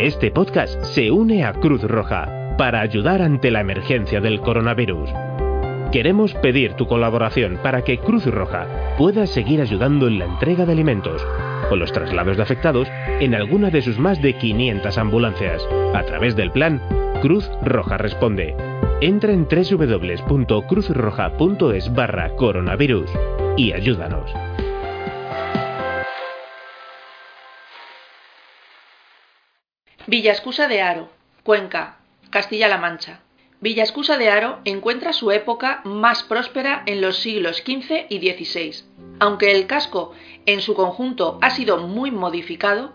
Este podcast se une a Cruz Roja para ayudar ante la emergencia del coronavirus. Queremos pedir tu colaboración para que Cruz Roja pueda seguir ayudando en la entrega de alimentos o los traslados de afectados en alguna de sus más de 500 ambulancias a través del plan Cruz Roja Responde. Entra en www.cruzroja.es barra coronavirus y ayúdanos. Villascusa de Aro, Cuenca, Castilla-La Mancha. Villascusa de Aro encuentra su época más próspera en los siglos XV y XVI. Aunque el casco en su conjunto ha sido muy modificado,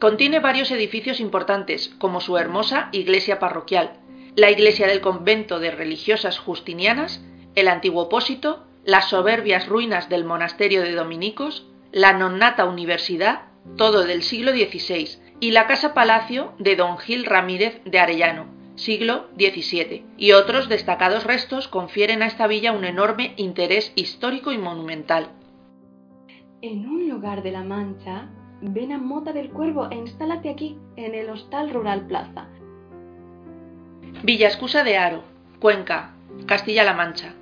contiene varios edificios importantes, como su hermosa iglesia parroquial, la iglesia del convento de religiosas justinianas, el antiguo opósito, las soberbias ruinas del monasterio de dominicos, la nonnata universidad, todo del siglo XVI, y la casa palacio de don Gil Ramírez de Arellano, siglo XVII, y otros destacados restos confieren a esta villa un enorme interés histórico y monumental. En un lugar de la Mancha, ven a Mota del Cuervo e instálate aquí, en el Hostal Rural Plaza. Villascusa de Aro, Cuenca, Castilla-La Mancha.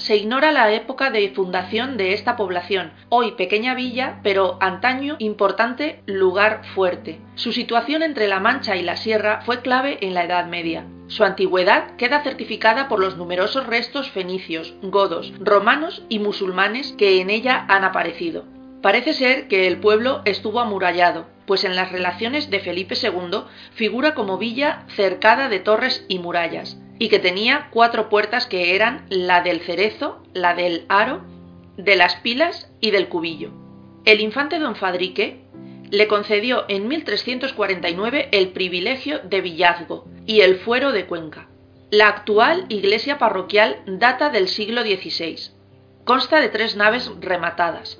Se ignora la época de fundación de esta población, hoy pequeña villa, pero antaño importante lugar fuerte. Su situación entre la Mancha y la Sierra fue clave en la Edad Media. Su antigüedad queda certificada por los numerosos restos fenicios, godos, romanos y musulmanes que en ella han aparecido. Parece ser que el pueblo estuvo amurallado, pues en las relaciones de Felipe II figura como villa cercada de torres y murallas, y que tenía cuatro puertas que eran la del Cerezo, la del Aro, de las Pilas y del Cubillo. El infante don Fadrique le concedió en 1349 el privilegio de villazgo y el fuero de Cuenca. La actual iglesia parroquial data del siglo XVI. Consta de tres naves rematadas,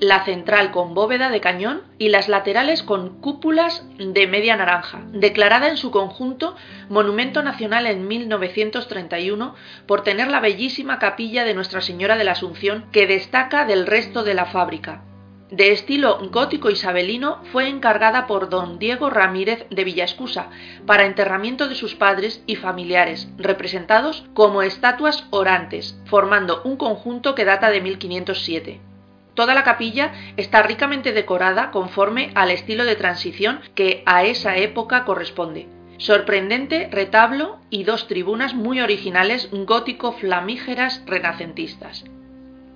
la central con bóveda de cañón y las laterales con cúpulas de media naranja, declarada en su conjunto Monumento Nacional en 1931 por tener la bellísima capilla de Nuestra Señora de la Asunción que destaca del resto de la fábrica. De estilo gótico isabelino, fue encargada por don Diego Ramírez de Villascusa para enterramiento de sus padres y familiares, representados como estatuas orantes, formando un conjunto que data de 1507. Toda la capilla está ricamente decorada conforme al estilo de transición que a esa época corresponde. Sorprendente retablo y dos tribunas muy originales gótico flamígeras renacentistas.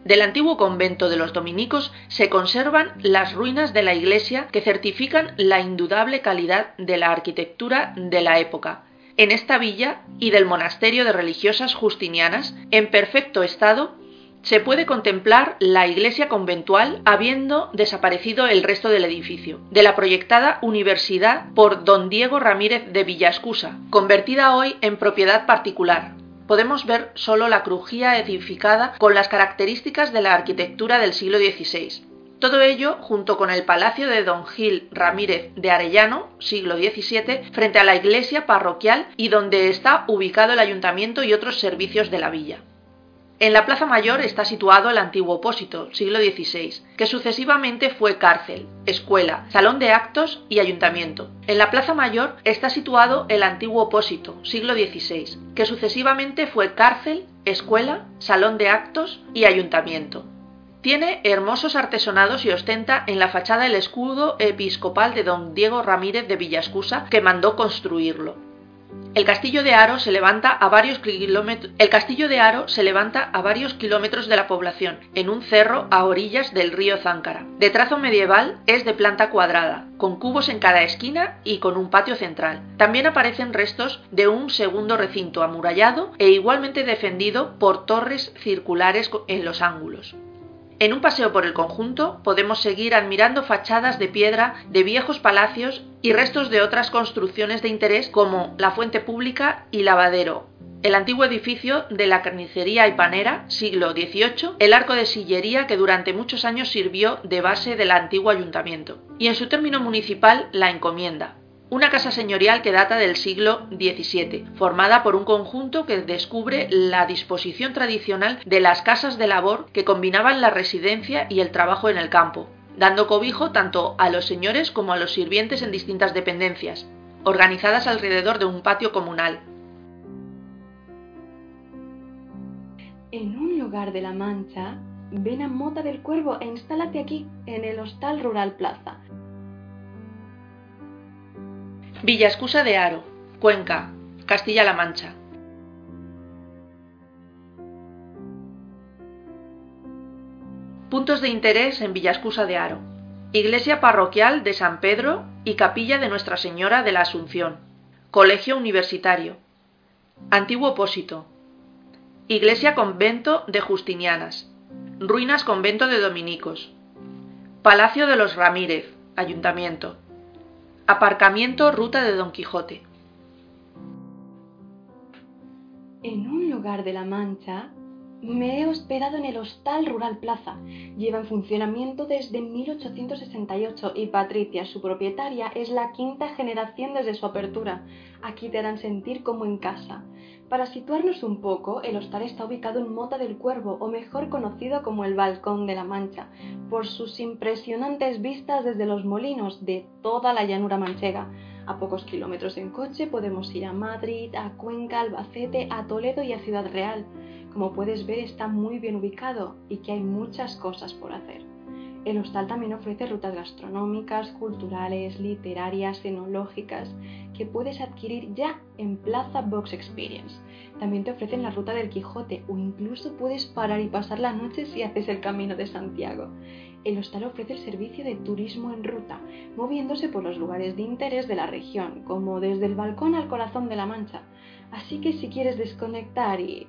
Del antiguo convento de los dominicos se conservan las ruinas de la iglesia que certifican la indudable calidad de la arquitectura de la época. En esta villa y del monasterio de religiosas justinianas, en perfecto estado, se puede contemplar la iglesia conventual habiendo desaparecido el resto del edificio, de la proyectada universidad por don Diego Ramírez de Villascusa, convertida hoy en propiedad particular. Podemos ver solo la crujía edificada con las características de la arquitectura del siglo XVI. Todo ello junto con el palacio de don Gil Ramírez de Arellano, siglo XVII, frente a la iglesia parroquial y donde está ubicado el ayuntamiento y otros servicios de la villa. En la Plaza Mayor está situado el antiguo opósito, siglo XVI, que sucesivamente fue cárcel, escuela, salón de actos y ayuntamiento. En la Plaza Mayor está situado el antiguo opósito, siglo XVI, que sucesivamente fue cárcel, escuela, salón de actos y ayuntamiento. Tiene hermosos artesonados y ostenta en la fachada el escudo episcopal de don Diego Ramírez de Villascusa, que mandó construirlo. El castillo de Aro se levanta a varios kilómetros. De la población, en un cerro a orillas del río Záncara. De trazo medieval es de planta cuadrada, con cubos en cada esquina y con un patio central. También aparecen restos de un segundo recinto amurallado e igualmente defendido por torres circulares en los ángulos. En un paseo por el conjunto podemos seguir admirando fachadas de piedra de viejos palacios y restos de otras construcciones de interés como la fuente pública y lavadero, el antiguo edificio de la carnicería y panera, siglo XVIII, el arco de sillería que durante muchos años sirvió de base del antiguo ayuntamiento, y en su término municipal la encomienda, una casa señorial que data del siglo XVII, formada por un conjunto que descubre la disposición tradicional de las casas de labor que combinaban la residencia y el trabajo en el campo, dando cobijo tanto a los señores como a los sirvientes en distintas dependencias, organizadas alrededor de un patio comunal. En un lugar de la Mancha, ven a Mota del Cuervo e instálate aquí, en el Hostal Rural Plaza, Villa Escusa de Aro, Cuenca, Castilla-La Mancha. Puntos de interés en Villascusa de Aro. Iglesia parroquial de San Pedro y capilla de Nuestra Señora de la Asunción. Colegio Universitario. Antiguo Opósito. Iglesia Convento de Justinianas. Ruinas Convento de Dominicos. Palacio de los Ramírez, Ayuntamiento. Aparcamiento Ruta de Don Quijote. En un lugar de la Mancha me he hospedado en el Hostal Rural Plaza. Lleva en funcionamiento desde 1868 y Patricia, su propietaria, es la quinta generación desde su apertura. Aquí te harán sentir como en casa. Para situarnos un poco, el hostal está ubicado en Mota del Cuervo, o mejor conocido como el Balcón de la Mancha, por sus impresionantes vistas desde los molinos de toda la llanura manchega. A pocos kilómetros en coche podemos ir a Madrid, a Cuenca, Albacete, a Toledo y a Ciudad Real. Como puedes ver está muy bien ubicado y que hay muchas cosas por hacer. El hostal también ofrece rutas gastronómicas, culturales, literarias, enológicas, que puedes adquirir ya en Plaza Box Experience. También te ofrecen la ruta del Quijote o incluso puedes parar y pasar la noche si haces el camino de Santiago. El hostal ofrece el servicio de turismo en ruta, moviéndose por los lugares de interés de la región, como desde el balcón al corazón de la Mancha. Así que si quieres desconectar y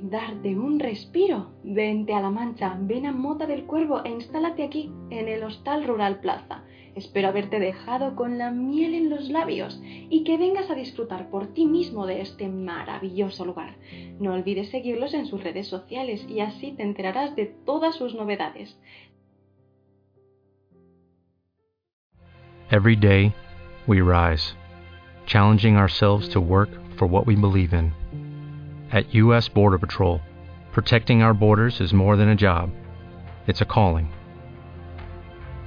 darte un respiro, vente a La Mancha, ven a Mota del Cuervo e instálate aquí, en el Hostal Rural Plaza. Espero haberte dejado con la miel en los labios y que vengas a disfrutar por ti mismo de este maravilloso lugar. No olvides seguirlos en sus redes sociales y así te enterarás de todas sus novedades. Every day, we rise, challenging ourselves to work for what we believe in. At U.S. Border Patrol, protecting our borders is more than a job, it's a calling.